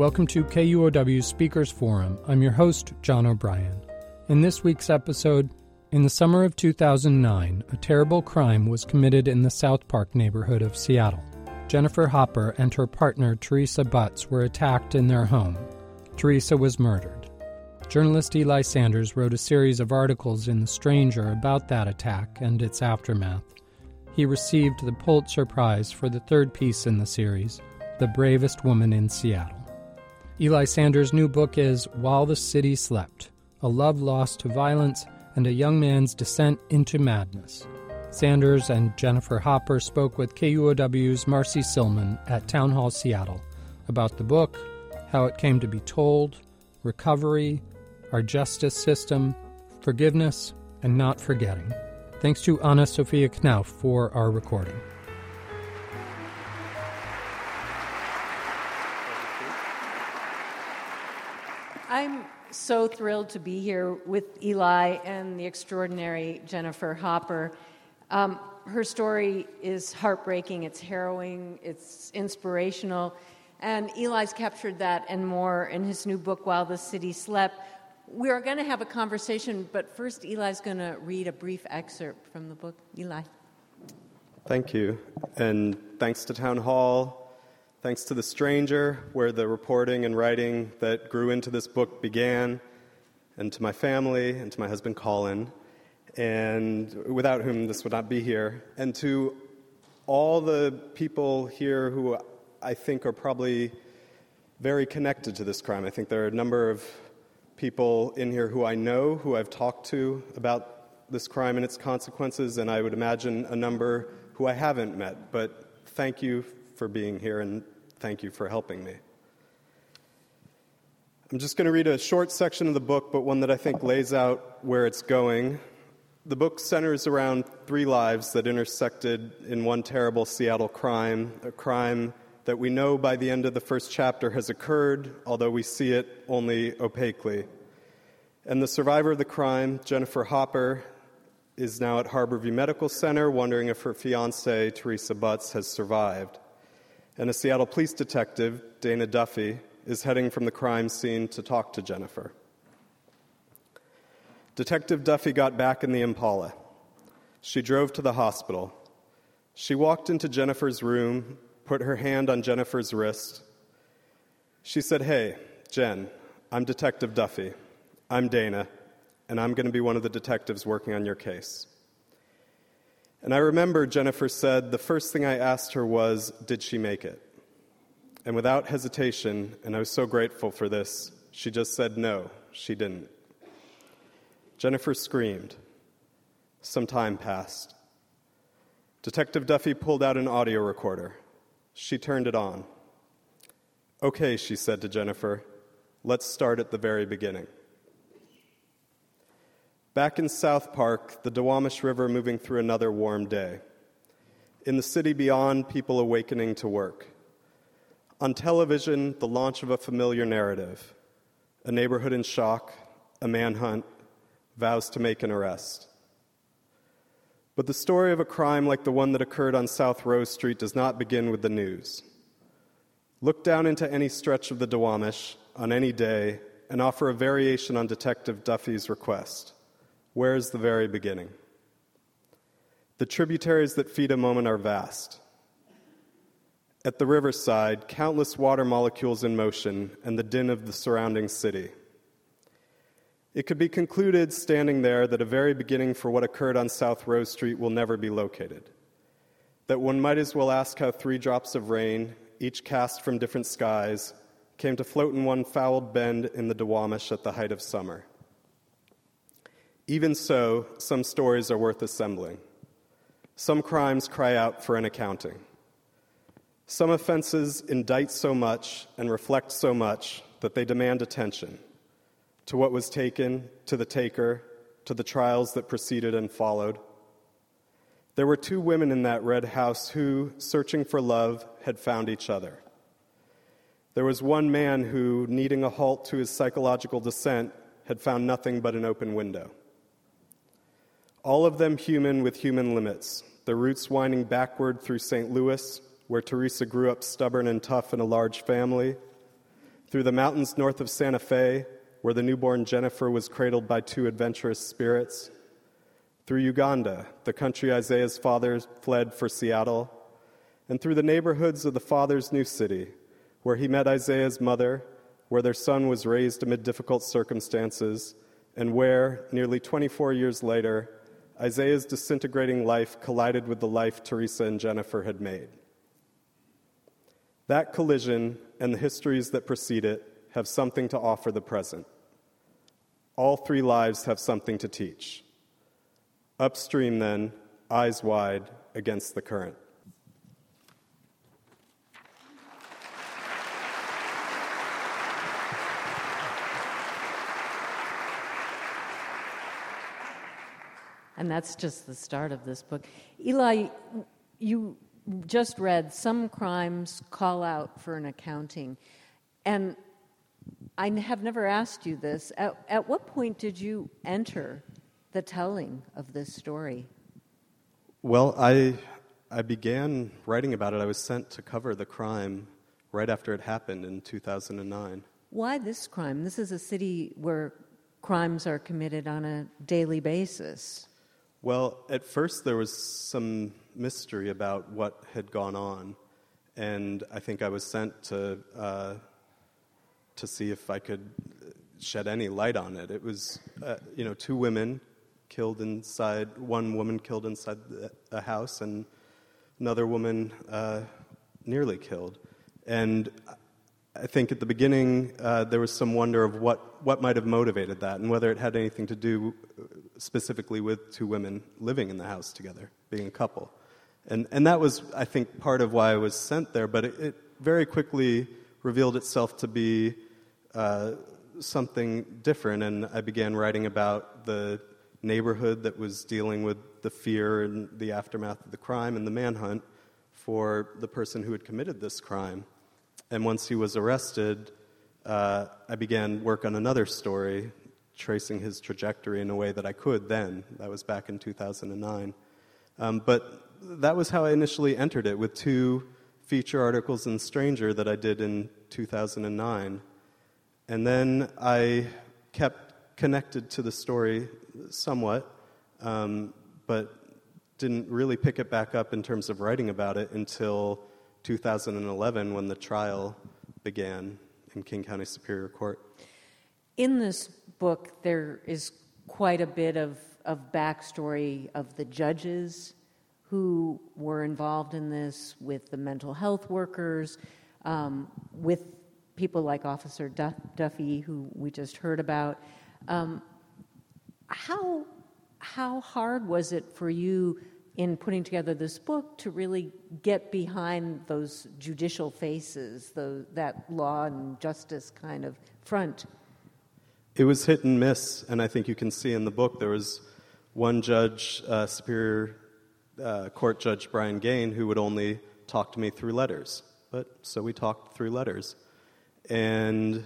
Welcome to KUOW Speakers Forum. I'm your host, John O'Brien. In this week's episode, in the summer of 2009, a terrible crime was committed in the South Park neighborhood of Seattle. Jennifer Hopper and her partner, Teresa Butts, were attacked in their home. Teresa was murdered. Journalist Eli Sanders wrote a series of articles in The Stranger about that attack and its aftermath. He received the Pulitzer Prize for the third piece in the series, The Bravest Woman in Seattle. Eli Sanders' new book is While the City Slept A Love Lost to Violence and a Young Man's Descent into Madness. Sanders and Jennifer Hopper spoke with KUOW's Marcie Sillman at Town Hall Seattle about the book, how it came to be told, recovery, our justice system, forgiveness, and not forgetting. Thanks to Anna Sophia Knauf for our recording. I'm so thrilled to be here with Eli and the extraordinary Jennifer Hopper. Um, her story is heartbreaking, it's harrowing, it's inspirational, and Eli's captured that and more in his new book, While the City Slept. We are going to have a conversation, but first, Eli's going to read a brief excerpt from the book. Eli. Thank you. And thanks to Town Hall, thanks to The Stranger, where the reporting and writing that grew into this book began, and to my family, and to my husband Colin and without whom this would not be here, and to all the people here who I think are probably very connected to this crime. I think there are a number of people in here who I know, who I've talked to about this crime and its consequences, and I would imagine a number who I haven't met. But thank you for being here and thank you for helping me. I'm just going to read a short section of the book, but one that I think lays out where it's going the book centers around three lives that intersected in one terrible Seattle crime, a crime that we know by the end of the first chapter has occurred, although we see it only opaquely. And the survivor of the crime, Jennifer Hopper, is now at Harborview Medical Center wondering if her fiance, Teresa Butts, has survived. And a Seattle police detective, Dana Duffy, is heading from the crime scene to talk to Jennifer. Detective Duffy got back in the Impala. She drove to the hospital. She walked into Jennifer's room, put her hand on Jennifer's wrist. She said, Hey, Jen, I'm Detective Duffy. I'm Dana, and I'm going to be one of the detectives working on your case. And I remember Jennifer said the first thing I asked her was, Did she make it? And without hesitation, and I was so grateful for this, she just said, No, she didn't. Jennifer screamed. Some time passed. Detective Duffy pulled out an audio recorder. She turned it on. Okay, she said to Jennifer, let's start at the very beginning. Back in South Park, the Duwamish River moving through another warm day. In the city beyond, people awakening to work. On television, the launch of a familiar narrative a neighborhood in shock, a manhunt, vows to make an arrest. But the story of a crime like the one that occurred on South Rose Street does not begin with the news. Look down into any stretch of the Duwamish on any day and offer a variation on Detective Duffy's request. Where is the very beginning? The tributaries that feed a moment are vast. At the riverside, countless water molecules in motion and the din of the surrounding city. It could be concluded standing there that a very beginning for what occurred on South Rose Street will never be located. That one might as well ask how three drops of rain, each cast from different skies, came to float in one fouled bend in the Duwamish at the height of summer. Even so, some stories are worth assembling. Some crimes cry out for an accounting. Some offenses indict so much and reflect so much that they demand attention to what was taken, to the taker, to the trials that preceded and followed. There were two women in that red house who, searching for love, had found each other. There was one man who, needing a halt to his psychological descent, had found nothing but an open window. All of them human with human limits, the roots winding backward through St. Louis, where Teresa grew up stubborn and tough in a large family. Through the mountains north of Santa Fe, where the newborn Jennifer was cradled by two adventurous spirits, through Uganda, the country Isaiah's father fled for Seattle, and through the neighborhoods of the father's new city, where he met Isaiah's mother, where their son was raised amid difficult circumstances, and where, nearly 24 years later, Isaiah's disintegrating life collided with the life Teresa and Jennifer had made. That collision and the histories that precede it have something to offer the present. All three lives have something to teach. Upstream, then, eyes wide against the current. And that's just the start of this book. Eli, you just read some crimes call out for an accounting. And I have never asked you this. At, at what point did you enter the telling of this story? Well, I, I began writing about it. I was sent to cover the crime right after it happened in 2009. Why this crime? This is a city where crimes are committed on a daily basis. Well, at first there was some mystery about what had gone on, and I think I was sent to uh, to see if I could shed any light on it. It was, uh, you know, two women killed inside, one woman killed inside a house, and another woman uh, nearly killed. And I think at the beginning uh, there was some wonder of what, what might have motivated that and whether it had anything to do specifically with two women living in the house together, being a couple. And, and that was, I think, part of why I was sent there, but it, it very quickly revealed itself to be uh, something different, and I began writing about the neighborhood that was dealing with the fear and the aftermath of the crime and the manhunt for the person who had committed this crime. And once he was arrested, uh, I began work on another story tracing his trajectory in a way that I could then. That was back in 2009. Um, but that was how I initially entered it with two feature articles in Stranger that I did in 2009. And then I kept connected to the story somewhat, um, but didn't really pick it back up in terms of writing about it until 2011 when the trial began in King County Superior Court. In this book, there is quite a bit of, of backstory of the judges who were involved in this, with the mental health workers, um, with people like Officer Duff, Duffy, who we just heard about. Um, how, how hard was it for you in putting together this book to really get behind those judicial faces, the, that law and justice kind of front? It was hit and miss, and I think you can see in the book there was one judge, uh, Superior uh, Court Judge Brian Gain, who would only talk to me through letters. But so we talked through letters. And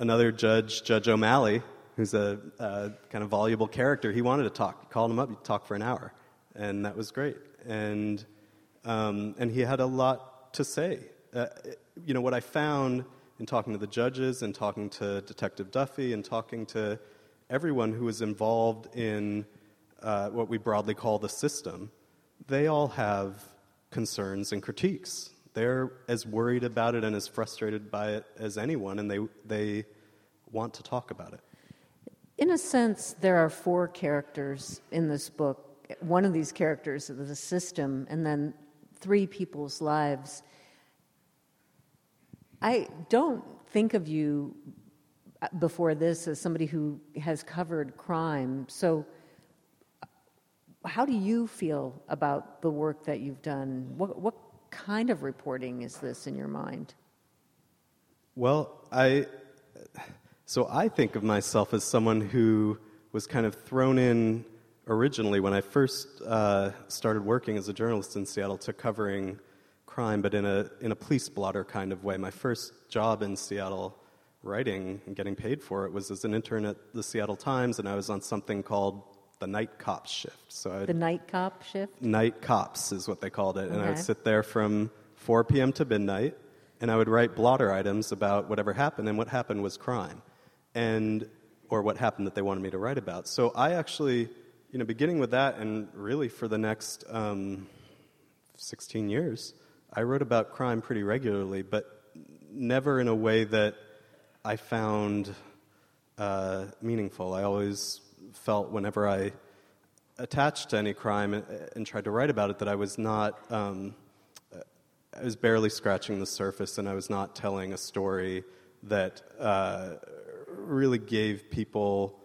another judge, Judge O'Malley, who's a, a kind of voluble character, he wanted to talk. He called him up, he talked for an hour, and that was great. And, um, and he had a lot to say. Uh, you know, what I found in talking to the judges and talking to Detective Duffy and talking to everyone who was involved in uh, what we broadly call the system, they all have concerns and critiques. They're as worried about it and as frustrated by it as anyone, and they, they want to talk about it. In a sense, there are four characters in this book. One of these characters of the system, and then three people's lives. I don't think of you uh, before this as somebody who has covered crime. So, how do you feel about the work that you've done? What, what kind of reporting is this in your mind? Well, I so I think of myself as someone who was kind of thrown in originally when I first uh, started working as a journalist in Seattle to covering crime, but in a, in a police blotter kind of way. My first job in Seattle writing and getting paid for it was as an intern at the Seattle Times, and I was on something called the night cops shift. So I'd, the night cop shift? Night cops is what they called it. Okay. And I would sit there from 4 p.m. to midnight and I would write blotter items about whatever happened, and what happened was crime, and or what happened that they wanted me to write about. So I actually, you know, beginning with that, and really for the next um, 16 years, I wrote about crime pretty regularly, but never in a way that I found uh, meaningful. I always felt whenever I attached to any crime and, and, tried to write about it that I was not, um, I was barely scratching the surface and I was not telling a story that uh, really gave people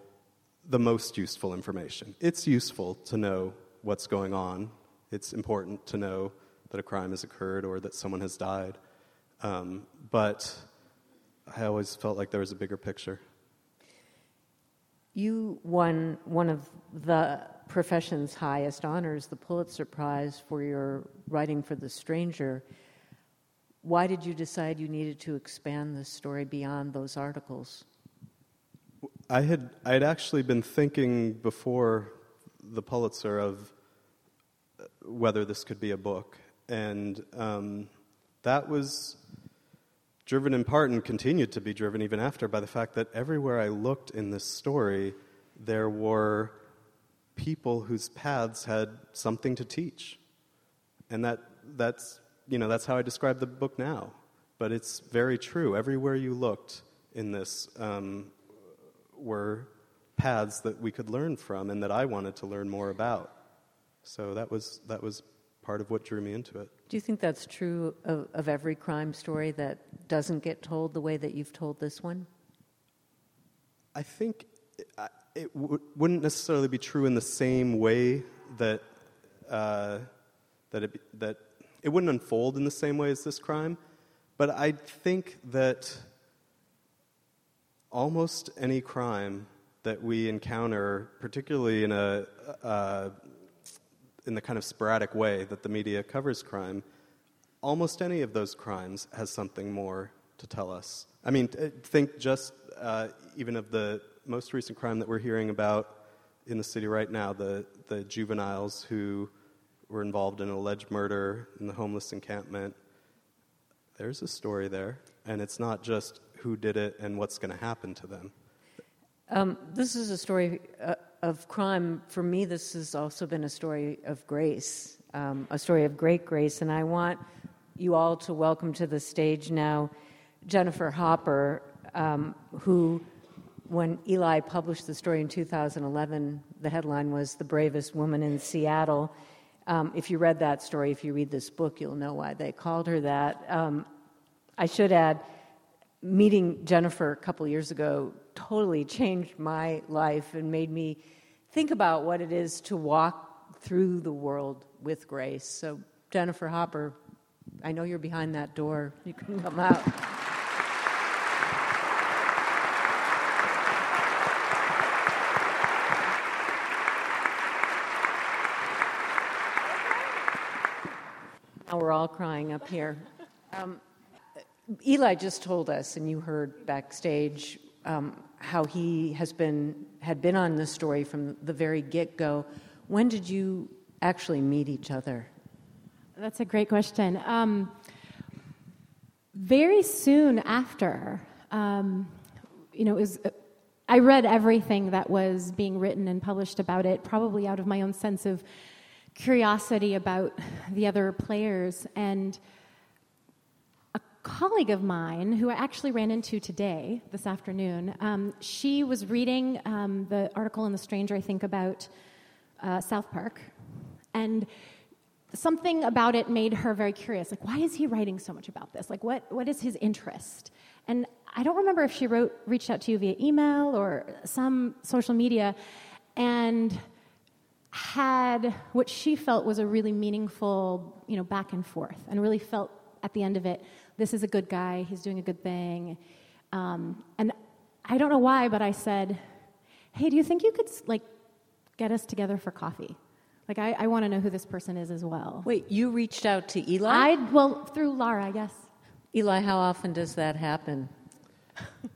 the most useful information. It's useful to know what's going on, it's important to know that a crime has occurred or that someone has died. Um, but I always felt like there was a bigger picture. You won one of the profession's highest honors, the Pulitzer Prize, for your writing for The Stranger. Why did you decide you needed to expand this story beyond those articles? I had I had actually been thinking before the Pulitzer of whether this could be a book, and um, that was driven in part and continued to be driven even after by the fact that everywhere I looked in this story, there were people whose paths had something to teach. And that, that's, you know, that's how I describe the book now. But it's very true. Everywhere you looked in this um, were paths that we could learn from and that I wanted to learn more about. So that was, that was part of what drew me into it. Do you think that's true of, of every crime story that doesn't get told the way that you've told this one? I think it w- wouldn't necessarily be true in the same way that uh, that it that it wouldn't unfold in the same way as this crime, but I think that almost any crime that we encounter, particularly in a uh, in the kind of sporadic way that the media covers crime, almost any of those crimes has something more to tell us. I mean, think just uh, even of the most recent crime that we're hearing about in the city right now the, the juveniles who were involved in an alleged murder in the homeless encampment. There's a story there, and it's not just who did it and what's going to happen to them. Um, this is a story uh, of crime. For me, this has also been a story of grace, um, a story of great grace. And I want you all to welcome to the stage now Jennifer Hopper, um, who, when Eli published the story in 2011, the headline was The Bravest Woman in Seattle. Um, if you read that story, if you read this book, you'll know why they called her that. Um, I should add, meeting Jennifer a couple years ago totally changed my life and made me think about what it is to walk through the world with grace. So, Jennifer Hopper, I know you're behind that door. You can come out. Now we're all crying up here. Um, Eli just told us, and you heard backstage um, how he has been had been on this story from the very get go. When did you actually meet each other? That's a great question. Um, very soon after, um, you know, was. I read everything that was being written and published about it, probably out of my own sense of curiosity about the other players and colleague of mine who I actually ran into today, this afternoon, um, she was reading um, the article in The Stranger, I think, about uh, South Park. And something about it made her very curious. Like, why is he writing so much about this? Like, what, what is his interest? And I don't remember if she wrote, reached out to you via email or some social media and had what she felt was a really meaningful, you know, back and forth and really felt at the end of it this is a good guy, he's doing a good thing. Um, and I don't know why, but I said, hey, do you think you could like get us together for coffee? Like, I, I want to know who this person is as well. Wait, you reached out to Eli? I, well, through Laura, I guess. Eli, how often does that happen?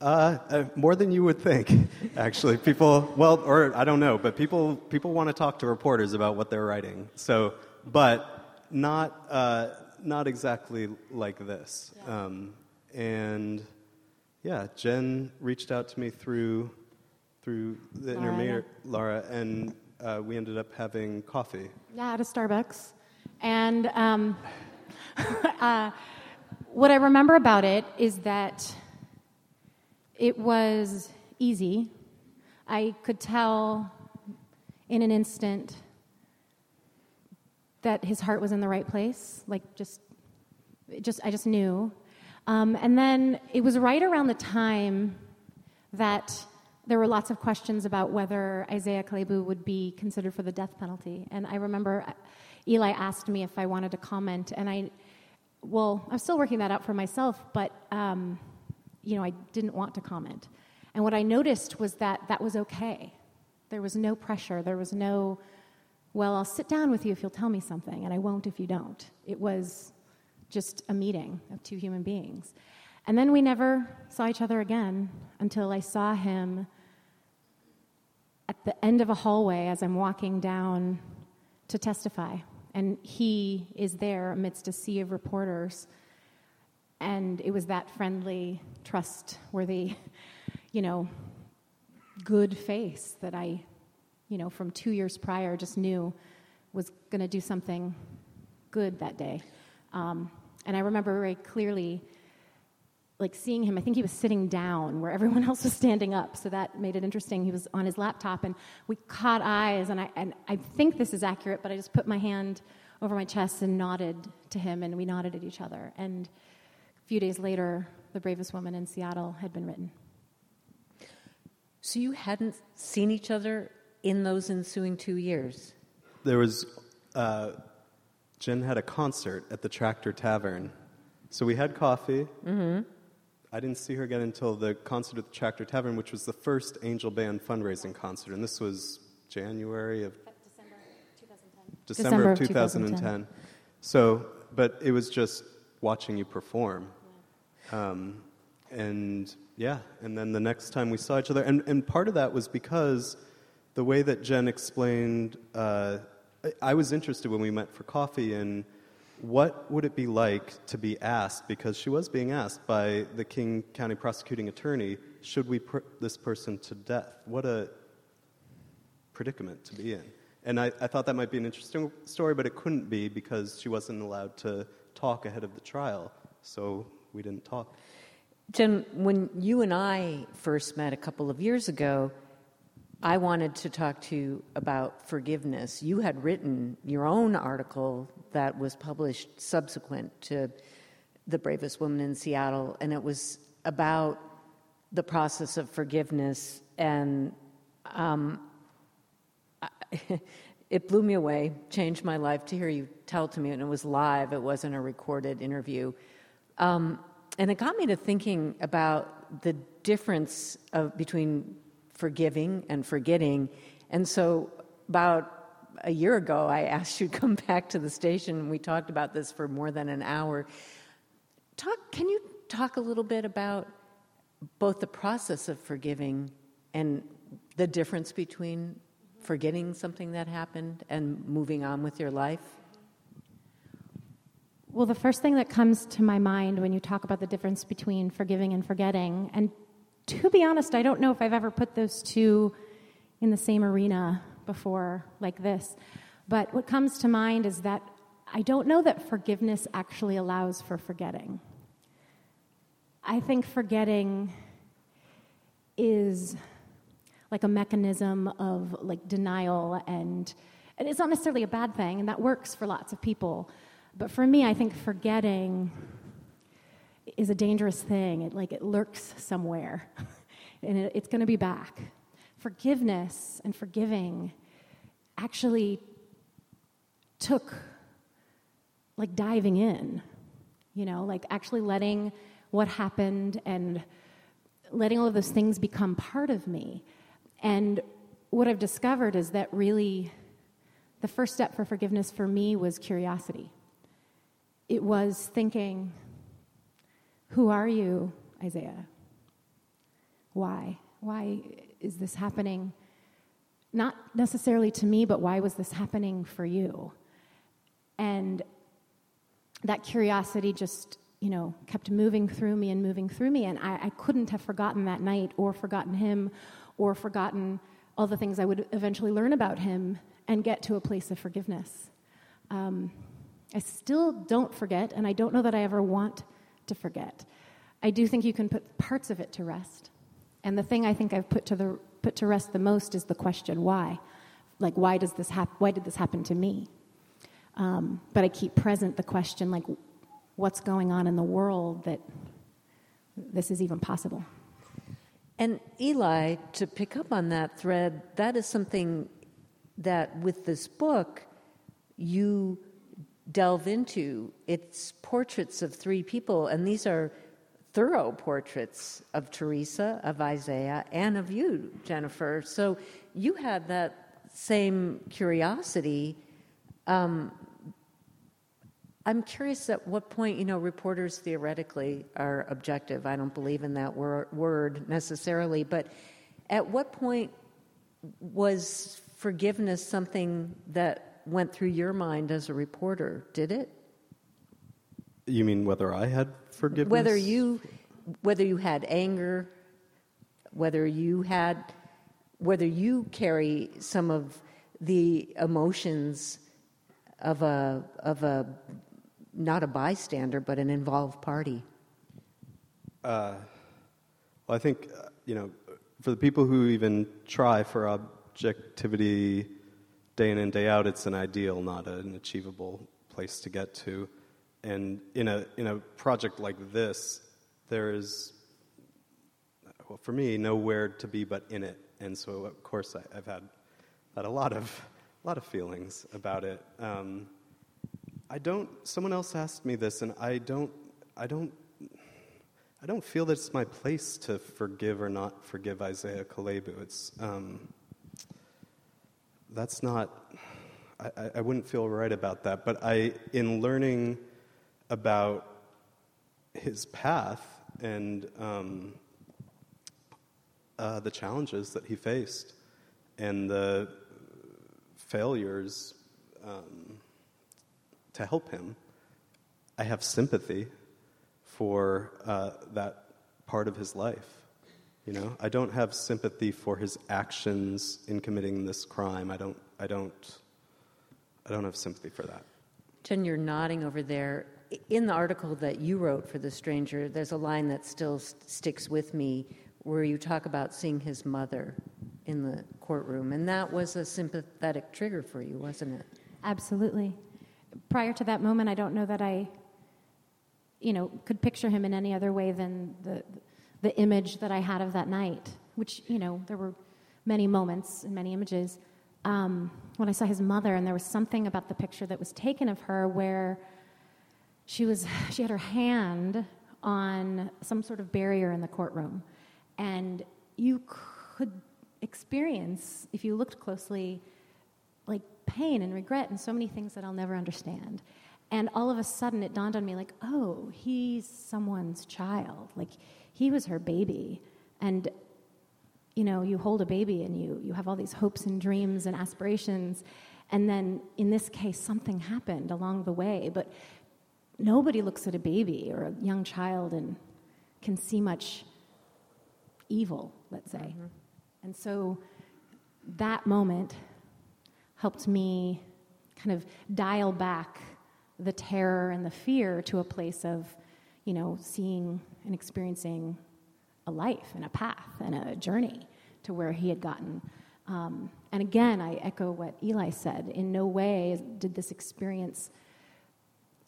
Uh, uh, more than you would think, actually. People, well, or I don't know, but people, people want to talk to reporters about what they're writing. So, but not, uh, not exactly like this. Yeah. Um, and yeah, Jen reached out to me through through the Laura, intermediate Laura, and uh, we ended up having coffee. Yeah, at a Starbucks. And um, uh, what I remember about it is that it was easy. I could tell in an instant that his heart was in the right place. Like just, just I just knew. Um, and then it was right around the time that there were lots of questions about whether Isaiah Kalebu would be considered for the death penalty. And I remember uh, Eli asked me if I wanted to comment, and I, well, I'm still working that out for myself, but um, you know, I didn't want to comment. And what I noticed was that that was okay. There was no pressure. There was no, well, I'll sit down with you if you'll tell me something, and I won't if you don't. It was just a meeting of two human beings. And then we never saw each other again until I saw him at the end of a hallway as I'm walking down to testify. And he is there amidst a sea of reporters. And it was that friendly, trustworthy, you know, good face that I, you know, from two years prior just knew was going to do something good that day. Um, and I remember very clearly like seeing him, I think he was sitting down where everyone else was standing up, so that made it interesting. He was on his laptop, and we caught eyes, and I, and I think this is accurate, but I just put my hand over my chest and nodded to him, and we nodded at each other. And a few days later, The Bravest Woman in Seattle had been written. So you hadn't seen each other in those ensuing two years? There was, uh, Jen had a concert at the Tractor Tavern. So we had coffee. Mm-hmm. I didn't see her again until the concert at the Tractor Tavern, which was the first Angel Band fundraising concert, and this was January of December 2010. December, December of of 2010. 2010. So, but it was just watching you perform. Um, and yeah, and then the next time we saw each other, and, and part of that was because the way that Jen explained, uh, I- was interested when we met for coffee in what would it be like to be asked, because she was being asked by the King County prosecuting attorney, should we put this person to death? What a predicament to be in. And I, I thought that might be an interesting story, but it couldn't be because she wasn't allowed to talk ahead of the trial. So we didn't talk. Jen, when you and I first met a couple of years ago, I wanted to talk to you about forgiveness. You had written your own article that was published subsequent to The Bravest Woman in Seattle, and it was about the process of forgiveness. And um, I, it blew me away, changed my life to hear you tell to me, and it was live, it wasn't a recorded interview. Um, and it got me to thinking about the difference of, between forgiving and forgetting. And so, about a year ago, I asked you to come back to the station, and we talked about this for more than an hour. Talk, can you talk a little bit about both the process of forgiving and the difference between forgetting something that happened and moving on with your life? Well, the first thing that comes to my mind when you talk about the difference between forgiving and forgetting, and to be honest, I don't know if I've ever put those two in the same arena before like this, but what comes to mind is that I don't know that forgiveness actually allows for forgetting. I think forgetting is like a mechanism of like denial and and it's not necessarily a bad thing and that works for lots of people but for me i think forgetting is a dangerous thing. It like it lurks somewhere and it, it's going to be back. Forgiveness and forgiving actually took like diving in you know like actually letting what happened and letting all of those things become part of me. And what I've discovered is that really the first step for forgiveness for me was curiosity. It was thinking, Who are you, Isaiah? Why? Why is this happening? Not necessarily to me, but why was this happening for you? And that curiosity just, you know, kept moving through me and moving through me. And I, I couldn't have forgotten that night or forgotten him or forgotten all the things I would eventually learn about him and get to a place of forgiveness. Um, I still don't forget, and I don't know that I ever want to forget. I do think you can put parts of it to rest. And the thing I think I've put to, the, put to rest the most is the question why? Like, why, does this hap- why did this happen to me? Um, but I keep present the question, like, what's going on in the world that this is even possible? And Eli, to pick up on that thread, that is something that with this book you delve into. It's portraits of three people, and these are thorough portraits of Teresa, of Isaiah, and of you, Jennifer. So you had that same curiosity. Um, I'm curious at what point, you know, reporters theoretically are objective. I don't believe in that wor- word necessarily, but at what point was forgiveness something that went through your mind as a reporter? Did it? You mean whether I had forgiveness? Whether you, whether you had anger, whether you had, whether you carry some of the emotions of a of a not a bystander, but an involved party? Uh, well, I think, uh, you know, for the people who even try for objectivity day in and day out, it's an ideal, not an achievable place to get to. And in a, in a project like this, there is, well, for me, nowhere to be but in it. And so, of course, I, have had, had a lot of, a lot of feelings about it. Um, I don't. Someone else asked me this, and I don't. I don't. I don't feel that it's my place to forgive or not forgive Isaiah Kalebu. It's um, that's not. I, I wouldn't feel right about that. But I, in learning about his path and um, uh, the challenges that he faced and the failures. Um, to help him. I have sympathy for uh, that part of his life. You know, I don't have sympathy for his actions in committing this crime. I don't. I don't. I don't have sympathy for that. Jen, you're nodding over there. In the article that you wrote for The Stranger, there's a line that still st- sticks with me where you talk about seeing his mother in the courtroom. And that was a sympathetic trigger for you, wasn't it? Absolutely prior to that moment, I don't know that I, you know, could picture him in any other way than the, the image that I had of that night, which, you know, there were many moments and many images. Um, when I saw his mother, and there was something about the picture that was taken of her where she was, she had her hand on some sort of barrier in the courtroom. And you could experience, if you looked closely, like pain and regret and so many things that I'll never understand. And all of a sudden it dawned on me like, oh, he's someone's child. Like he was her baby. And you know, you hold a baby and you you have all these hopes and dreams and aspirations. And then in this case something happened along the way, but nobody looks at a baby or a young child and can see much evil, let's say. Mm-hmm. And so that moment helped me kind of dial back the terror and the fear to a place of, you know, seeing and experiencing a life and a path and a journey to where he had gotten. Um, and again, I echo what Eli said. In no way did this experience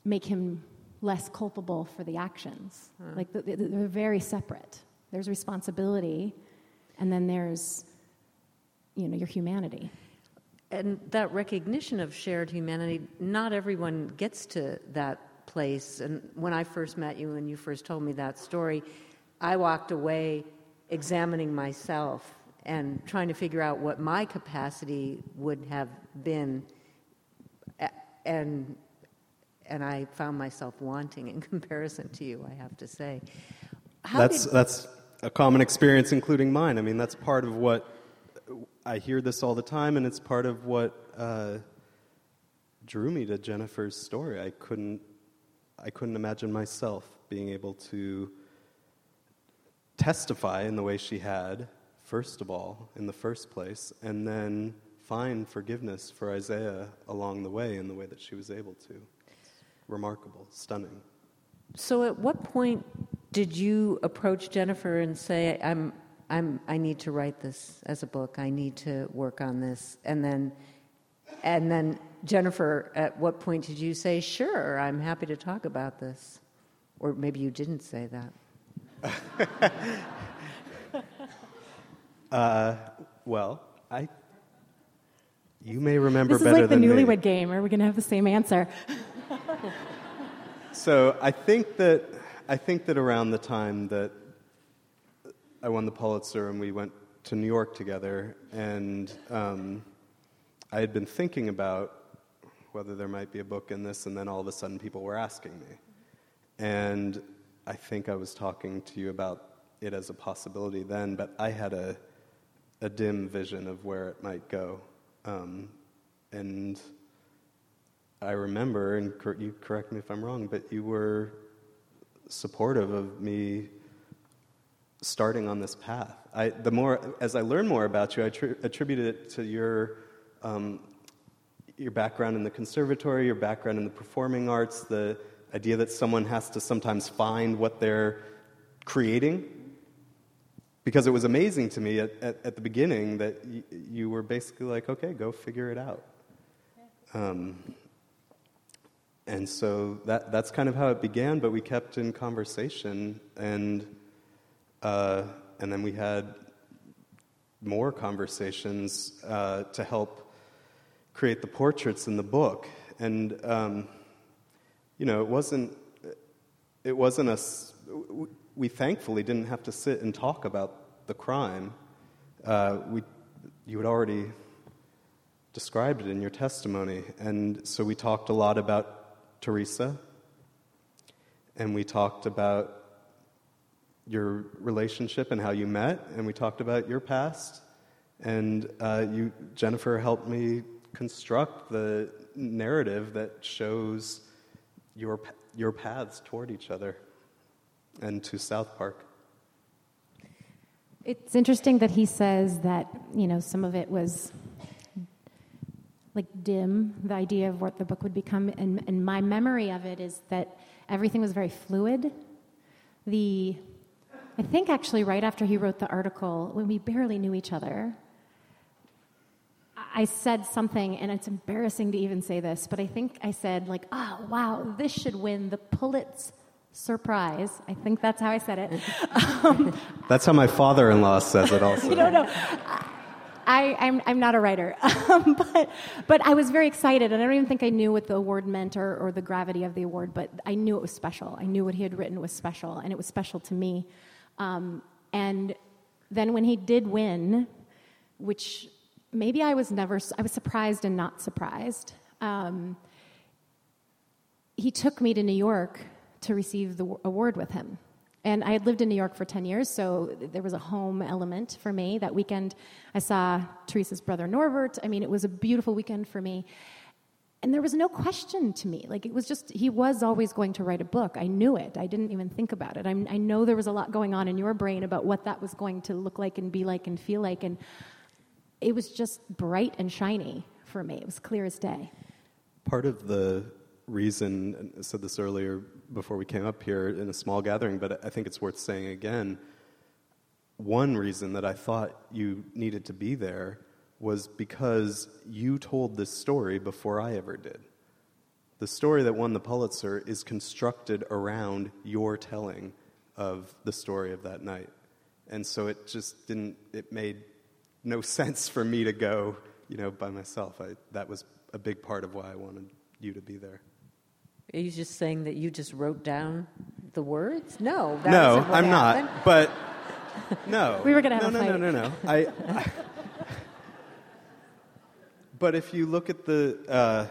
make him less culpable for the actions. Hmm. Like, they're very separate. There's responsibility, and then there's, you know, your humanity and that recognition of shared humanity, not everyone gets to that place. And when I first met you and you first told me that story, I walked away examining myself and trying to figure out what my capacity would have been. And, and I found myself wanting in comparison to you, I have to say. How that's, did... that's a common experience, including mine. I mean, that's part of what I hear this all the time, and it's part of what uh, drew me to Jennifer's story. I couldn't, I couldn't imagine myself being able to testify in the way she had, first of all, in the first place, and then find forgiveness for Isaiah along the way in the way that she was able to. Remarkable, stunning. So, at what point did you approach Jennifer and say, "I'm, I'm, I need to write this as a book. I need to work on this," and then, and then Jennifer, at what point did you say, "Sure, I'm happy to talk about this," or maybe you didn't say that? uh, well, I. You may remember this better is like the newlywed me. game. Are we going to have the same answer? so I think that I think that around the time that I won the Pulitzer and we went to New York together, and um, I had been thinking about whether there might be a book in this, and then all of a sudden people were asking me. And I think I was talking to you about it as a possibility then, but I had a, a dim vision of where it might go. Um, and I remember, and cor- you correct me if I'm wrong, but you were supportive of me starting on this path. I, the more, as I learn more about you, I tri- attribute it to your, um, your background in the conservatory, your background in the performing arts, the idea that someone has to sometimes find what they're creating. Because it was amazing to me at, at, at the beginning that y- you were basically like, okay, go figure it out. Um, and so that, that's kind of how it began, but we kept in conversation, and, uh, and then we had more conversations uh, to help create the portraits in the book. And, um, you know, it wasn't, it wasn't us, we thankfully didn't have to sit and talk about the crime. Uh, we, you had already described it in your testimony, and so we talked a lot about Teresa, and we talked about your relationship and how you met, and we talked about your past. And uh, you, Jennifer, helped me construct the narrative that shows your, your paths toward each other and to South Park. It's interesting that he says that, you know, some of it was like dim, the idea of what the book would become. And, and my memory of it is that everything was very fluid. The, I think actually right after he wrote the article, when we barely knew each other, I said something, and it's embarrassing to even say this, but I think I said, like, oh, wow, this should win the Pulitzer surprise. I think that's how I said it. Um, that's how my father in law says it also. you don't know. I, I'm, I'm not a writer, um, but, but I was very excited, and I don't even think I knew what the award meant or, or the gravity of the award, but I knew it was special. I knew what he had written was special, and it was special to me. Um, and then when he did win, which maybe I was never, I was surprised and not surprised, um, he took me to New York to receive the award with him. And I had lived in New York for 10 years, so there was a home element for me. That weekend, I saw Teresa's brother Norbert. I mean, it was a beautiful weekend for me. And there was no question to me. Like, it was just, he was always going to write a book. I knew it. I didn't even think about it. I, I know there was a lot going on in your brain about what that was going to look like and be like and feel like. And it was just bright and shiny for me. It was clear as day. Part of the reason, I said this earlier before we came up here in a small gathering, but I think it's worth saying again. One reason that I thought you needed to be there was because you told this story before I ever did. The story that won the Pulitzer is constructed around your telling of the story of that night. And so it just didn't, it made no sense for me to go, you know, by myself. I, that was a big part of why I wanted you to be there. Are you just saying that you just wrote down the words? No. no, I'm happened. not. But no. we were going to have no, a no, fight. No, no, no, no. I, I, but if you look at the, uh,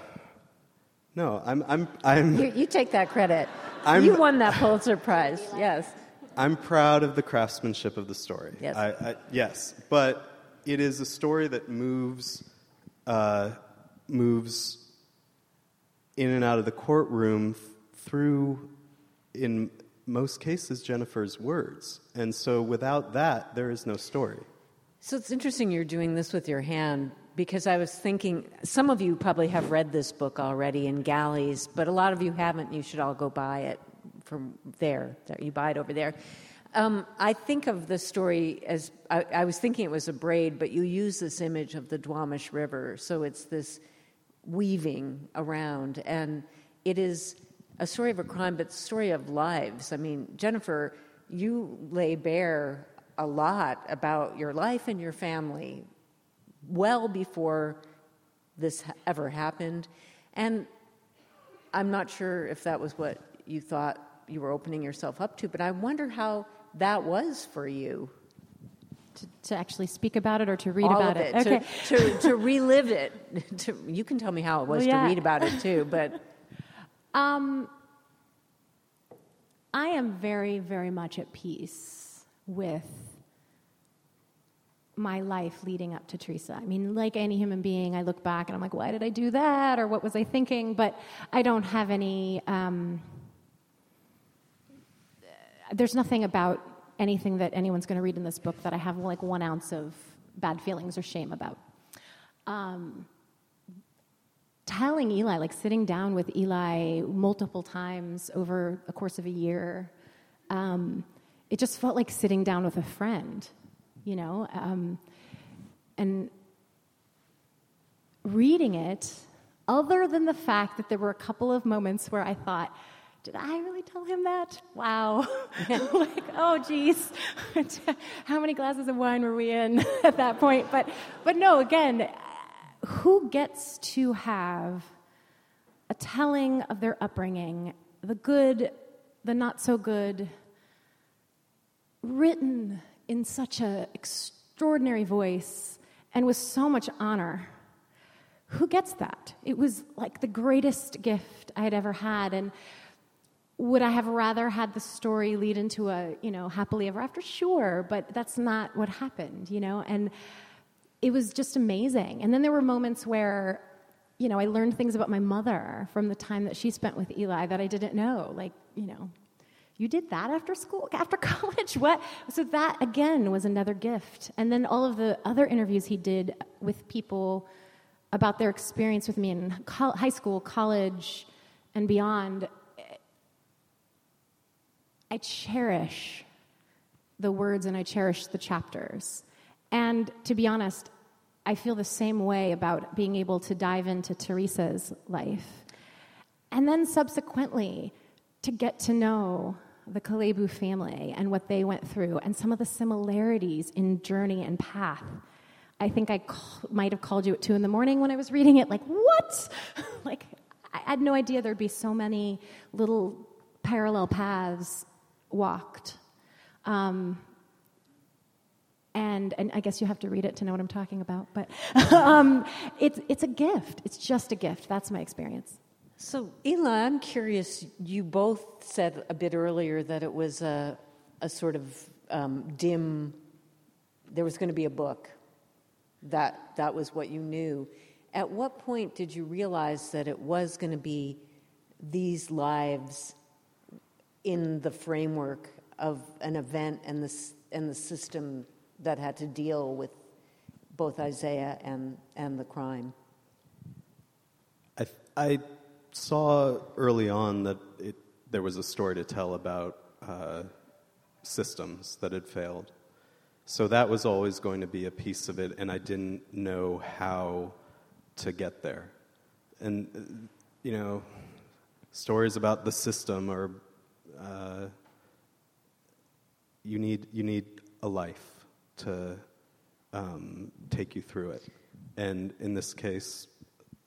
no, I'm, I'm, I'm. You, you take that credit. I'm, you won that Pulitzer Prize. Yes. I'm proud of the craftsmanship of the story. Yes. I, I, yes, but it is a story that moves, uh, moves in and out of the courtroom through, in most cases, Jennifer's words. And so without that, there is no story. So it's interesting you're doing this with your hand because I was thinking some of you probably have read this book already in galleys, but a lot of you haven't. You should all go buy it from there. You buy it over there. Um, I think of the story as I, I, was thinking it was a braid, but you use this image of the Duwamish River. So it's this weaving around, and it is a story of a crime, but story of lives. I mean, Jennifer, you lay bare a lot about your life and your family well before this ever happened. And I'm not sure if that was what you thought you were opening yourself up to, but I wonder how that was for you. To, to actually speak about it or to read All about it. it? Okay. To, to, to relive it. To, you can tell me how it was well, yeah. to read about it too, but. Um, I am very, very much at peace with my life leading up to Teresa. I mean, like any human being, I look back and I'm like, why did I do that? Or what was I thinking? But I don't have any. Um, there's nothing about anything that anyone's going to read in this book that I have like one ounce of bad feelings or shame about. Um, telling Eli, like sitting down with Eli multiple times over the course of a year, um, it just felt like sitting down with a friend, you know? Um, and reading it, other than the fact that there were a couple of moments where I thought, did I really tell him that? Wow. like, oh, geez. How many glasses of wine were we in at that point? But, but no, again, who gets to have a telling of their upbringing, the good, the not so good, written in such an extraordinary voice and with so much honor? Who gets that? It was like the greatest gift I had ever had. And would I have rather had the story lead into a, you know, happily ever after? Sure, but that's not what happened, you know? And it was just amazing. And then there were moments where, you know, I learned things about my mother from the time that she spent with Eli that I didn't know. Like, you know, you did that after school, after college? What? So that, again, was another gift. And then all of the other interviews he did with people about their experience with me in high school, college, and beyond I cherish the words and I cherish the chapters. And to be honest, I feel the same way about being able to dive into Teresa's life. And then subsequently, to get to know the Kalebu family and what they went through and some of the similarities in journey and path. I think I might have called you at two in the morning when I was reading it, like, what? like, I had no idea there'd be so many little parallel paths walked. Um, and, and I guess you have to read it to know what I'm talking about, but um, it's, it's a gift. It's just a gift. That's my experience. So, Eli, I'm curious. You both said a bit earlier that it was a, a sort of um, dim, there was going to be a book. That, that was what you knew. At what point did you realize that it was going to be these lives in the framework of an event and the, and the system that had to deal with both Isaiah and, and the crime? I, I saw early on that it, there was a story to tell about uh, systems that had failed. So that was always going to be a piece of it, and I didn't know how to get there. And, you know, stories about the system are uh, you need you need a life to um, take you through it. And in this case,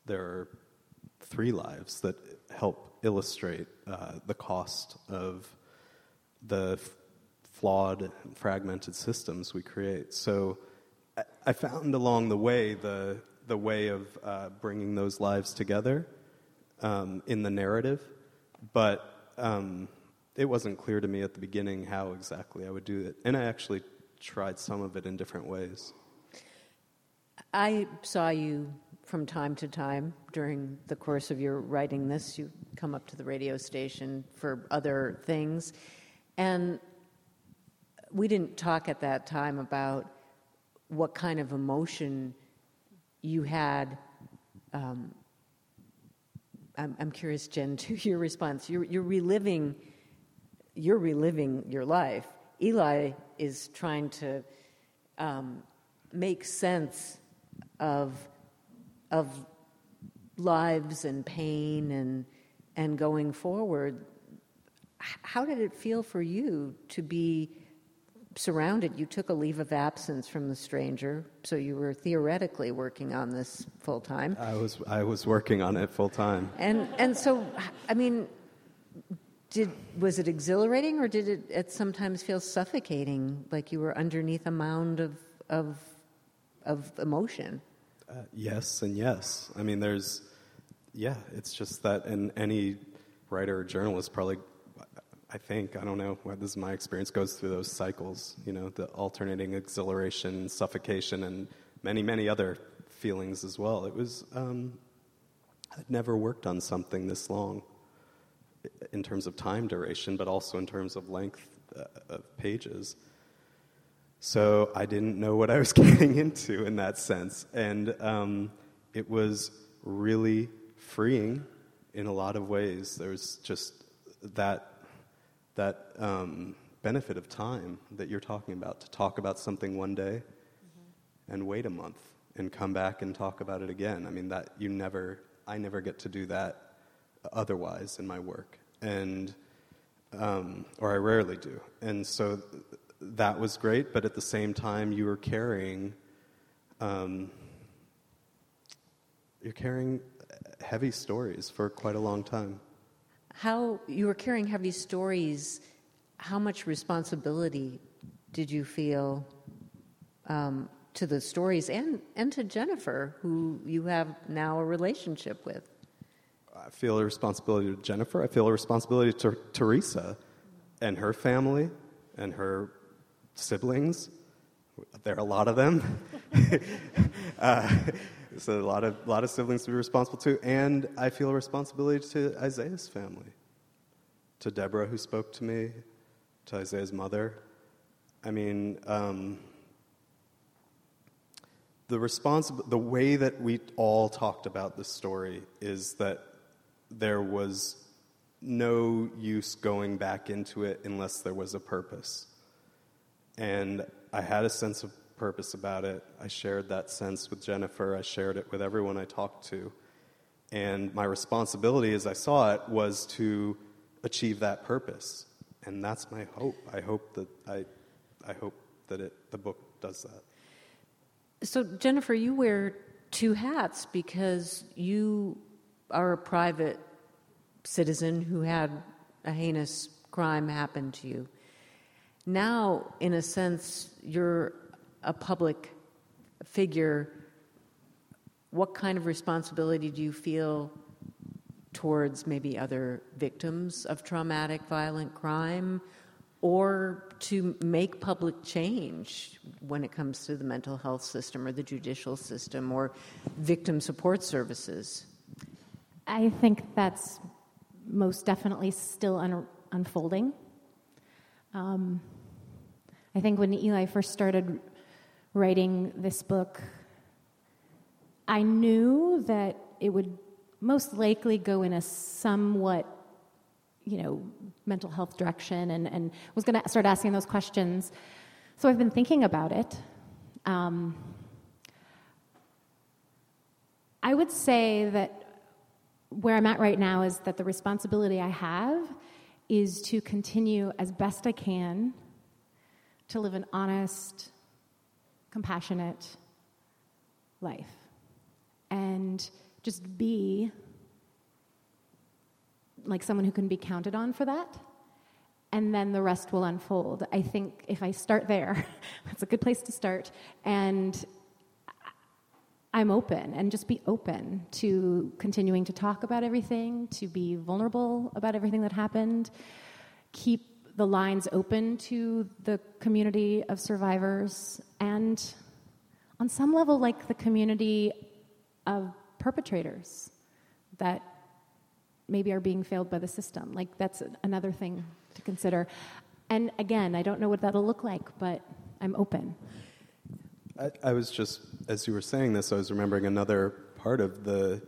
there are three lives that help illustrate uh, the cost of the f- flawed and fragmented systems we create. So I, I, found along the way the, the way of uh, bringing those lives together um, in the narrative, but um, it wasn't clear to me at the beginning how exactly I would do it. And I actually tried some of it in different ways. I saw you from time to time during the course of your writing this. You come up to the radio station for other things. And we didn't talk at that time about what kind of emotion you had. Um, I'm, I'm, curious, Jen, to your response. You're, you're reliving, you're reliving your life. Eli is trying to um, make sense of of lives and pain and and going forward. How did it feel for you to be surrounded? You took a leave of absence from the stranger, so you were theoretically working on this full time. I was I was working on it full time. And and so I mean did was it exhilarating or did it sometimes feel suffocating like you were underneath a mound of of of emotion uh, yes and yes. I mean, there's, yeah, it's just that, and any writer or journalist probably, I think, I don't know, this is my experience, goes through those cycles, you know, the alternating exhilaration, suffocation, and many, many other feelings as well. It was, um, I'd never worked on something this long in terms of time duration, but also in terms of length uh, of pages. So I didn't know what I was getting into in that sense. And um, it was really freeing in a lot of ways. There's just that, that um, benefit of time that you're talking about to talk about something one day mm-hmm. and wait a month and come back and talk about it again. I mean, that you never, I never get to do that otherwise in my work. And, um, or I rarely do. And so that was great, but at the same time, you were carrying, um, you're carrying heavy stories for quite a long time. How you were carrying heavy stories? How much responsibility did you feel um, to the stories and and to Jennifer, who you have now a relationship with? I feel a responsibility to Jennifer. I feel a responsibility to Teresa and her family and her siblings. There are a lot of them. uh, so a lot of, lot of siblings to be responsible to. And I feel a responsibility to Isaiah's family, to Deborah, who spoke to me, to Isaiah's mother. I mean, um, the, responsi- the way that we all talked about this story is that there was no use going back into it unless there was a purpose. And I had a sense of purpose about it. I shared that sense with Jennifer, I shared it with everyone I talked to. And my responsibility as I saw it was to achieve that purpose. And that's my hope. I hope that I, I hope that it, the book does that. So, Jennifer, you wear two hats because you are a private citizen who had a heinous crime happen to you. Now, in a sense, you're a public figure. What kind of responsibility do you feel towards maybe other victims of traumatic violent crime or to make public change when it comes to the mental health system or the judicial system or victim support services? I think that's most definitely still un- unfolding. Um, I think when Eli first started writing this book, I knew that it would most likely go in a somewhat, you know, mental health direction and, and was going to start asking those questions. So I've been thinking about it. Um, I would say that where I'm at right now is that the responsibility I have is to continue as best I can to live an honest, compassionate life and just be like someone who can be counted on for that. And then the rest will unfold. I think if I start there, that's a good place to start. And I'm open and just be open to continuing to talk about everything, to be vulnerable about everything that happened, keep the lines open to the community of survivors and on some level like the community of perpetrators that maybe are being failed by the system. Like, that's another thing to consider. And again, I don't know what that'll look like, but I'm open. I, I was just, as you were saying this, I was remembering another part of the.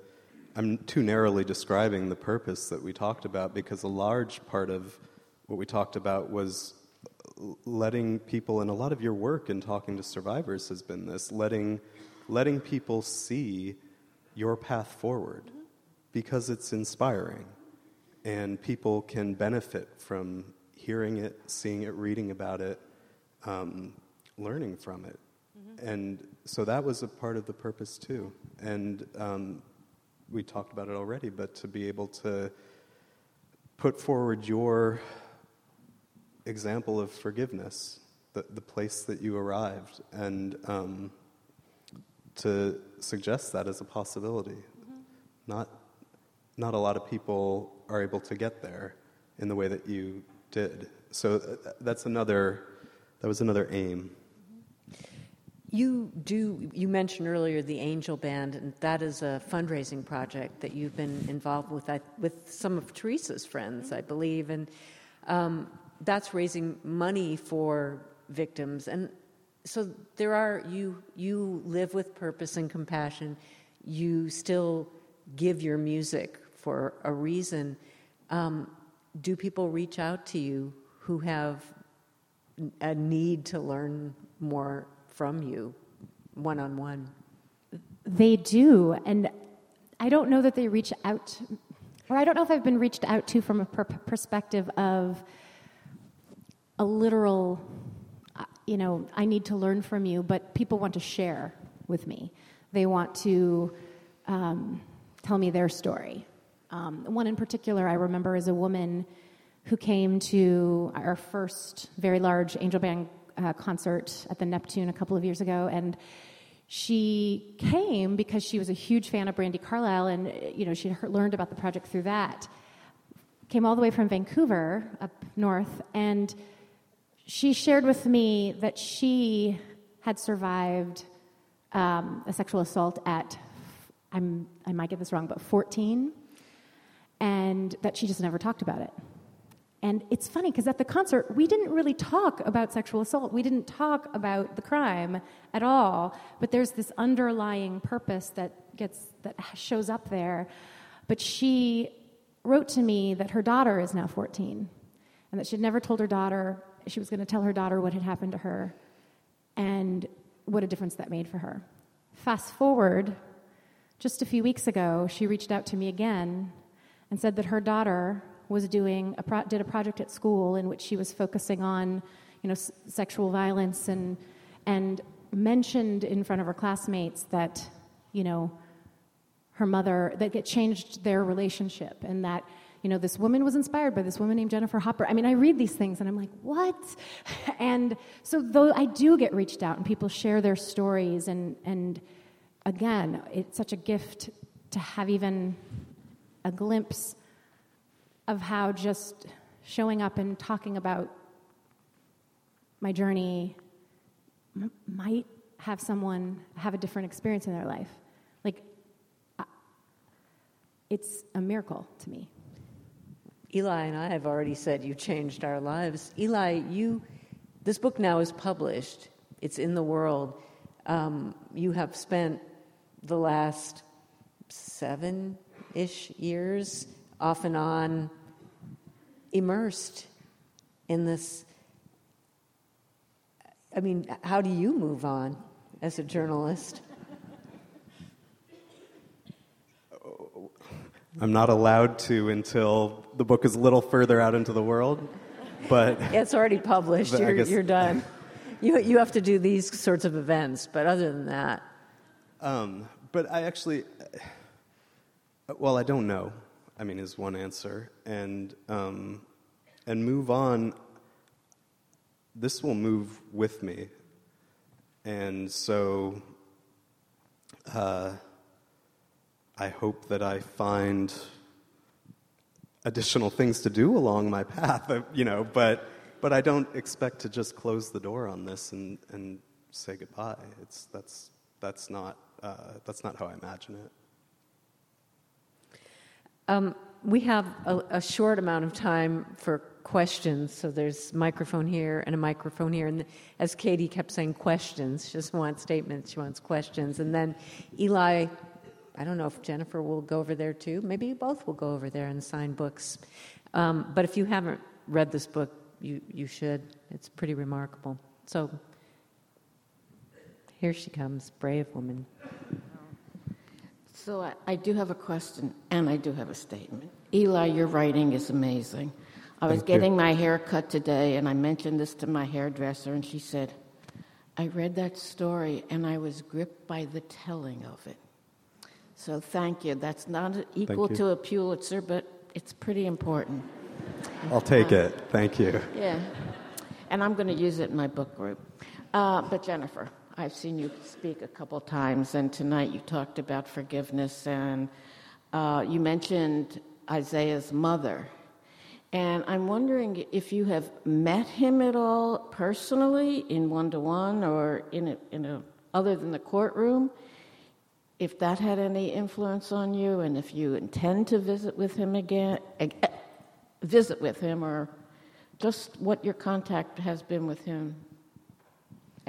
I'm too narrowly describing the purpose that we talked about because a large part of what we talked about was letting people, and a lot of your work in talking to survivors has been this letting, letting people see your path forward because it's inspiring and people can benefit from hearing it, seeing it, reading about it, um, learning from it. And so that was a part of the purpose too. And um, we talked about it already, but to be able to put forward your example of forgiveness, the, the place that you arrived, and um, to suggest that as a possibility. Mm-hmm. Not, not a lot of people are able to get there in the way that you did. So uh, that's another, that was another aim. You do, you mentioned earlier the Angel Band, and that is a fundraising project that you've been involved with, with some of Teresa's friends, I believe. And um, that's raising money for victims. And so there are, you, you live with purpose and compassion. You still give your music for a reason. Um, do people reach out to you who have a need to learn more from you one on one? They do. And I don't know that they reach out, or I don't know if I've been reached out to from a per- perspective of a literal, uh, you know, I need to learn from you, but people want to share with me. They want to um, tell me their story. Um, one in particular I remember is a woman who came to our first very large angel band uh, concert at the Neptune a couple of years ago, and she came because she was a huge fan of Brandi Carlile, and you know she learned about the project through that. Came all the way from Vancouver up north, and she shared with me that she had survived um, a sexual assault at, I'm, I might get this wrong, but 14, and that she just never talked about it. And it's funny because at the concert, we didn't really talk about sexual assault. We didn't talk about the crime at all. But there's this underlying purpose that gets that shows up there. But she wrote to me that her daughter is now 14, and that she'd never told her daughter she was going to tell her daughter what had happened to her and what a difference that made for her. Fast forward, just a few weeks ago, she reached out to me again and said that her daughter was doing a pro- did a project at school in which she was focusing on, you know, s- sexual violence and and mentioned in front of her classmates that, you know, her mother that it changed their relationship and that you know, this woman was inspired by this woman named Jennifer Hopper. I mean, I read these things and I'm like, what? And so, though I do get reached out and people share their stories, and, and again, it's such a gift to have even a glimpse of how just showing up and talking about my journey m- might have someone have a different experience in their life. Like, it's a miracle to me. Eli and I have already said you changed our lives. Eli, you, this book now is published. It's in the world. Um, you have spent the last seven-ish years, off and on, immersed in this. I mean, how do you move on as a journalist? I'm not allowed to until the book is a little further out into the world, but it's already published. You're, guess, you're done. You you have to do these sorts of events, but other than that, um, but I actually, well, I don't know. I mean, is one answer, and um, and move on. This will move with me, and so. Uh, I hope that I find additional things to do along my path, you know, but, but I don't expect to just close the door on this and, and say goodbye. It's, that's, that's not uh, that's not how I imagine it. Um, we have a, a, short amount of time for questions, so there's microphone here and a microphone here. And as Katie kept saying, questions. She doesn't want statements; she wants questions. And then Eli, I don't know if Jennifer will go over there too. Maybe you both will go over there and sign books. Um, but if you haven't read this book, you you should. It's pretty remarkable. So here she comes, brave woman. So I, I, do have a question and I do have a statement. Eli, your writing is amazing. I was Thank getting you. my hair cut today and I mentioned this to my hairdresser and she said, I read that story and I was gripped by the telling of it. So thank you. That's not equal to a Pulitzer, but it's pretty important. I'll take it. Thank you. Yeah. And I'm going to use it in my book group. Uh, but Jennifer, I've seen you speak a couple times, and tonight you talked about forgiveness, and uh, you mentioned Isaiah's mother. And I'm wondering if you have met him at all personally in one to one or in a, in a other than the courtroom, if that had any influence on you, and if you intend to visit with him again, visit with him, or just what your contact has been with him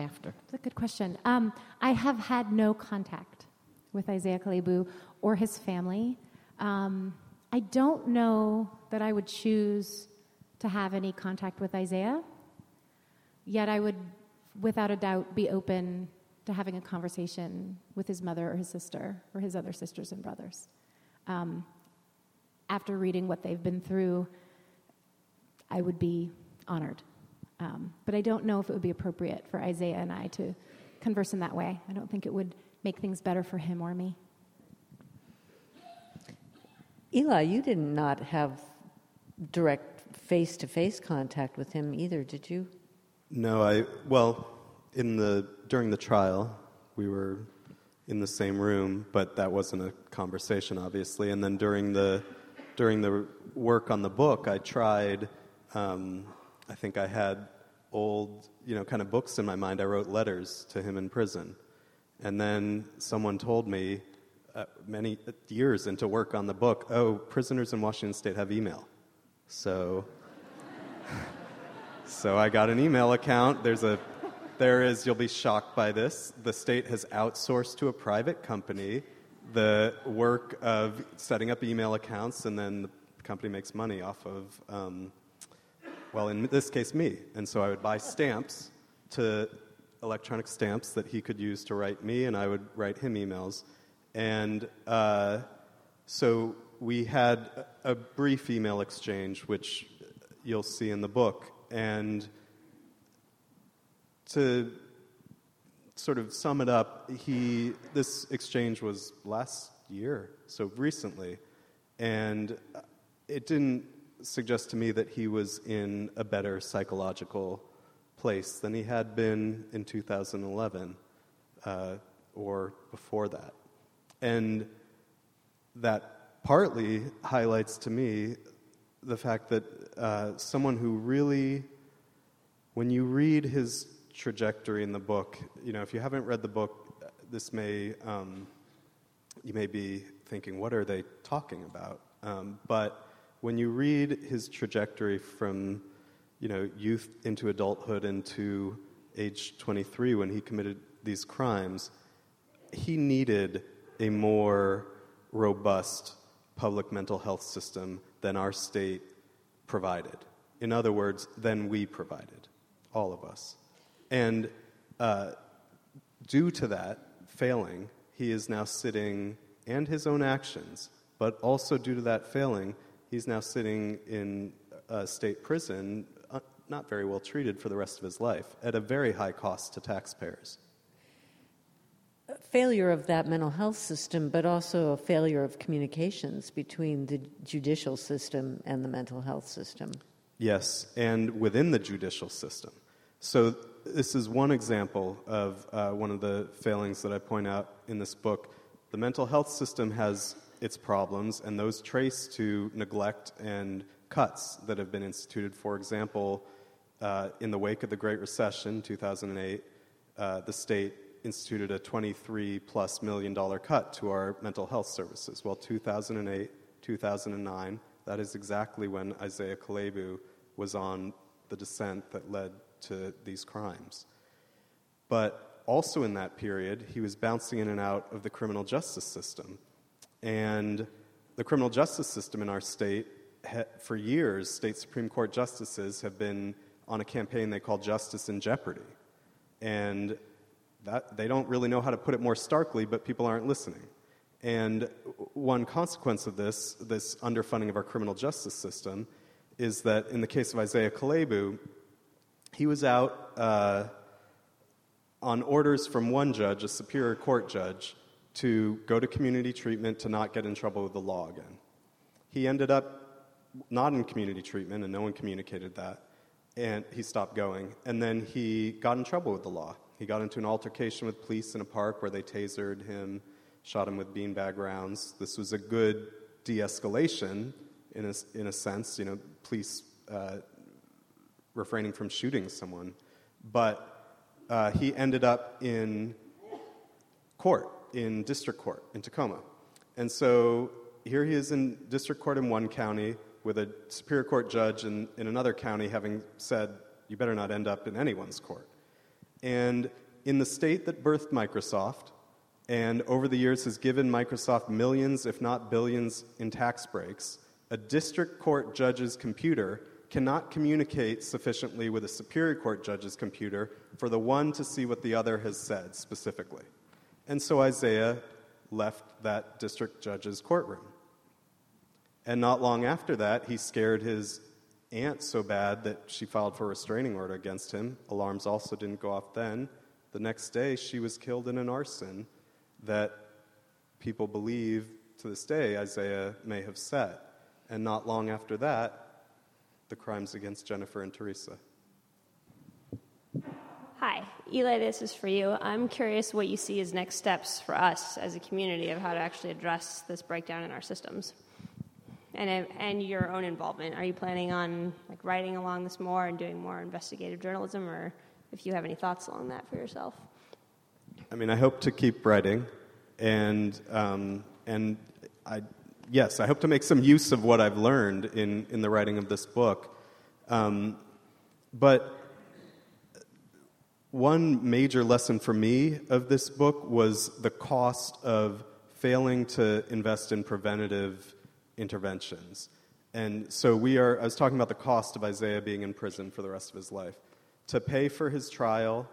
after? That's a good question. Um, I have had no contact with Isaiah Kalebu or his family. Um, I don't know that I would choose to have any contact with Isaiah, yet I would, without a doubt, be open to having a conversation with his mother or his sister or his other sisters and brothers. Um, after reading what they've been through, I would be honored. Um, but I don't know if it would be appropriate for Isaiah and I to converse in that way. I don't think it would make things better for him or me. Eli, you did not have direct face to face contact with him either, did you? No, I, well, in the, during the trial, we were in the same room, but that wasn't a conversation, obviously. And then during the, during the work on the book, I tried um, I think I had old, you know, kind of books in my mind. I wrote letters to him in prison. And then someone told me uh, many years into work on the book, oh, prisoners in Washington state have email. So, so I got an email account. There's a, there is, you'll be shocked by this. The state has outsourced to a private company the work of setting up email accounts, and then the company makes money off of um, well, in this case, me. And so I would buy stamps to electronic stamps that he could use to write me, and I would write him emails. And uh, so we had a brief email exchange, which you'll see in the book. And to sort of sum it up, he, this exchange was last year, so recently. And it didn't suggests to me that he was in a better psychological place than he had been in 2011 uh, or before that. And that partly highlights to me the fact that uh, someone who really, when you read his trajectory in the book, you know, if you haven't read the book, this may, um, you may be thinking, what are they talking about? Um, but when you read his trajectory from you know, youth into adulthood into age 23 when he committed these crimes, he needed a more robust public mental health system than our state provided. In other words, than we provided, all of us. And uh, due to that failing, he is now sitting, and his own actions, but also due to that failing, He's now sitting in a state prison, uh, not very well treated for the rest of his life, at a very high cost to taxpayers. A failure of that mental health system, but also a failure of communications between the judicial system and the mental health system. Yes, and within the judicial system. So, this is one example of uh, one of the failings that I point out in this book. The mental health system has its problems, and those trace to neglect and cuts that have been instituted. For example, uh, in the wake of the Great Recession, 2008, uh, the state instituted a 23 plus million dollar cut to our mental health services. Well, 2008, 2009, that is exactly when Isaiah Kalebu was on the descent that led to these crimes. But also in that period, he was bouncing in and out of the criminal justice system. And the criminal justice system in our state, for years, state Supreme Court justices have been on a campaign they call Justice in Jeopardy. And that, they don't really know how to put it more starkly, but people aren't listening. And one consequence of this, this underfunding of our criminal justice system, is that in the case of Isaiah Kalebu, he was out uh, on orders from one judge, a superior court judge, to go to community treatment to not get in trouble with the law again. He ended up not in community treatment, and no one communicated that, and he stopped going. And then he got in trouble with the law. He got into an altercation with police in a park where they tasered him, shot him with beanbag rounds. This was a good de escalation in a, in a sense, you know, police uh, refraining from shooting someone. But uh, he ended up in court, in district court in Tacoma. And so here he is in district court in one county with a superior court judge in, in another county having said, you better not end up in anyone's court. And in the state that birthed Microsoft, and over the years has given Microsoft millions, if not billions, in tax breaks, a district court judge's computer cannot communicate sufficiently with a superior court judge's computer for the one to see what the other has said specifically. And so Isaiah left that district judge's courtroom. And not long after that, he scared his aunt so bad that she filed for a restraining order against him. Alarms also didn't go off then. The next day, she was killed in an arson that people believe to this day Isaiah may have set. And not long after that, the crimes against Jennifer and Teresa. Hi, Eli, this is for you. I'm curious what you see as next steps for us as a community of how to actually address this breakdown in our systems and, and your own involvement. Are you planning on like writing along this more and doing more investigative journalism, or if you have any thoughts along that for yourself? I mean, I hope to keep writing, and um, and I yes, I hope to make some use of what I've learned in in the writing of this book, um, but. One major lesson for me of this book was the cost of failing to invest in preventative interventions. And so we are, I was talking about the cost of Isaiah being in prison for the rest of his life. To pay for his trial,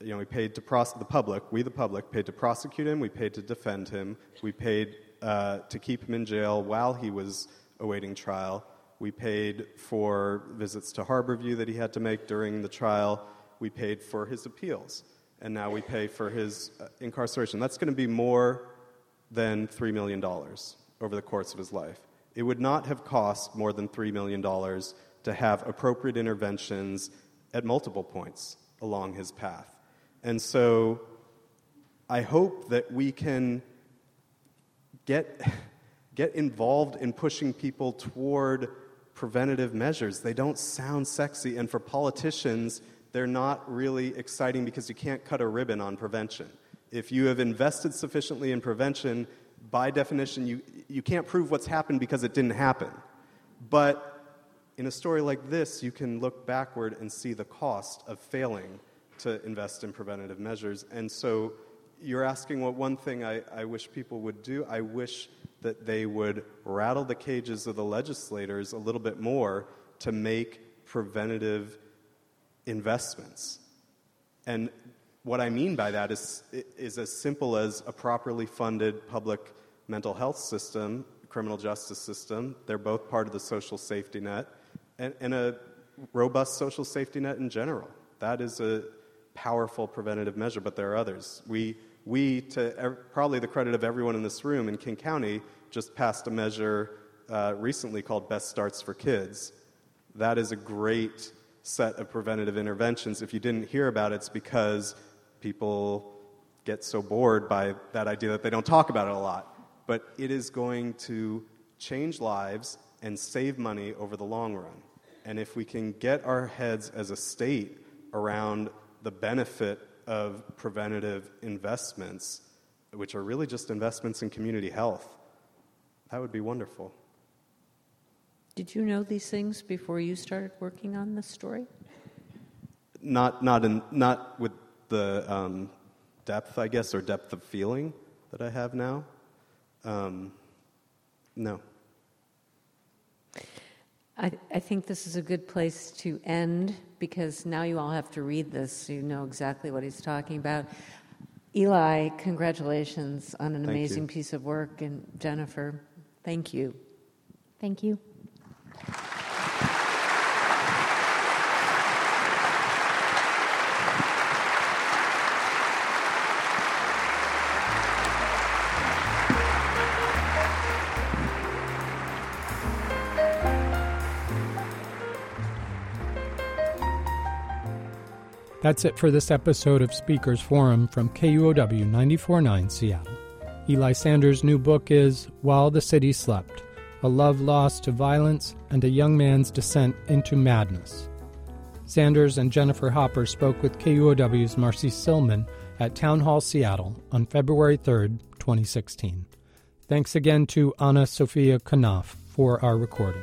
you know, we paid to pros- the public, we the public, paid to prosecute him, we paid to defend him, we paid uh, to keep him in jail while he was awaiting trial, we paid for visits to Harborview that he had to make during the trial, we paid for his appeals, and now we pay for his uh, incarceration. That's going to be more than $3 million over the course of his life. It would not have cost more than $3 million to have appropriate interventions at multiple points along his path. And so I hope that we can get, get involved in pushing people toward preventative measures. They don't sound sexy, and for politicians, they're not really exciting because you can't cut a ribbon on prevention. If you have invested sufficiently in prevention, by definition, you, you can't prove what's happened because it didn't happen. But in a story like this, you can look backward and see the cost of failing to invest in preventative measures. And so you're asking what one thing I, I wish people would do. I wish that they would rattle the cages of the legislators a little bit more to make preventative investments. And what I mean by that is, is as simple as a properly funded public mental health system, criminal justice system. They're both part of the social safety net, and, and a robust social safety net in general. That is a powerful preventative measure, but there are others. We, we to ev- probably the credit of everyone in this room in King County, just passed a measure uh, recently called Best Starts for Kids. That is a great set of preventative interventions. If you didn't hear about it, it's because people get so bored by that idea that they don't talk about it a lot. But it is going to change lives and save money over the long run. And if we can get our heads as a state around the benefit of preventative investments, which are really just investments in community health, that would be wonderful. Did you know these things before you started working on this story? Not, not, in, not with the um, depth, I guess, or depth of feeling that I have now. Um, no. I, I think this is a good place to end because now you all have to read this so you know exactly what he's talking about. Eli, congratulations on an Thank amazing you. piece of work, and Jennifer, thank you. Thank you. That's it for this episode of Speakers Forum from KUOW 949 Seattle. Eli Sanders' new book is While the City Slept A Love Lost to Violence and a Young Man's Descent into Madness. Sanders and Jennifer Hopper spoke with KUOW's Marcie Sillman at Town Hall Seattle on February 3, 2016. Thanks again to Anna Sophia Knopf for our recording.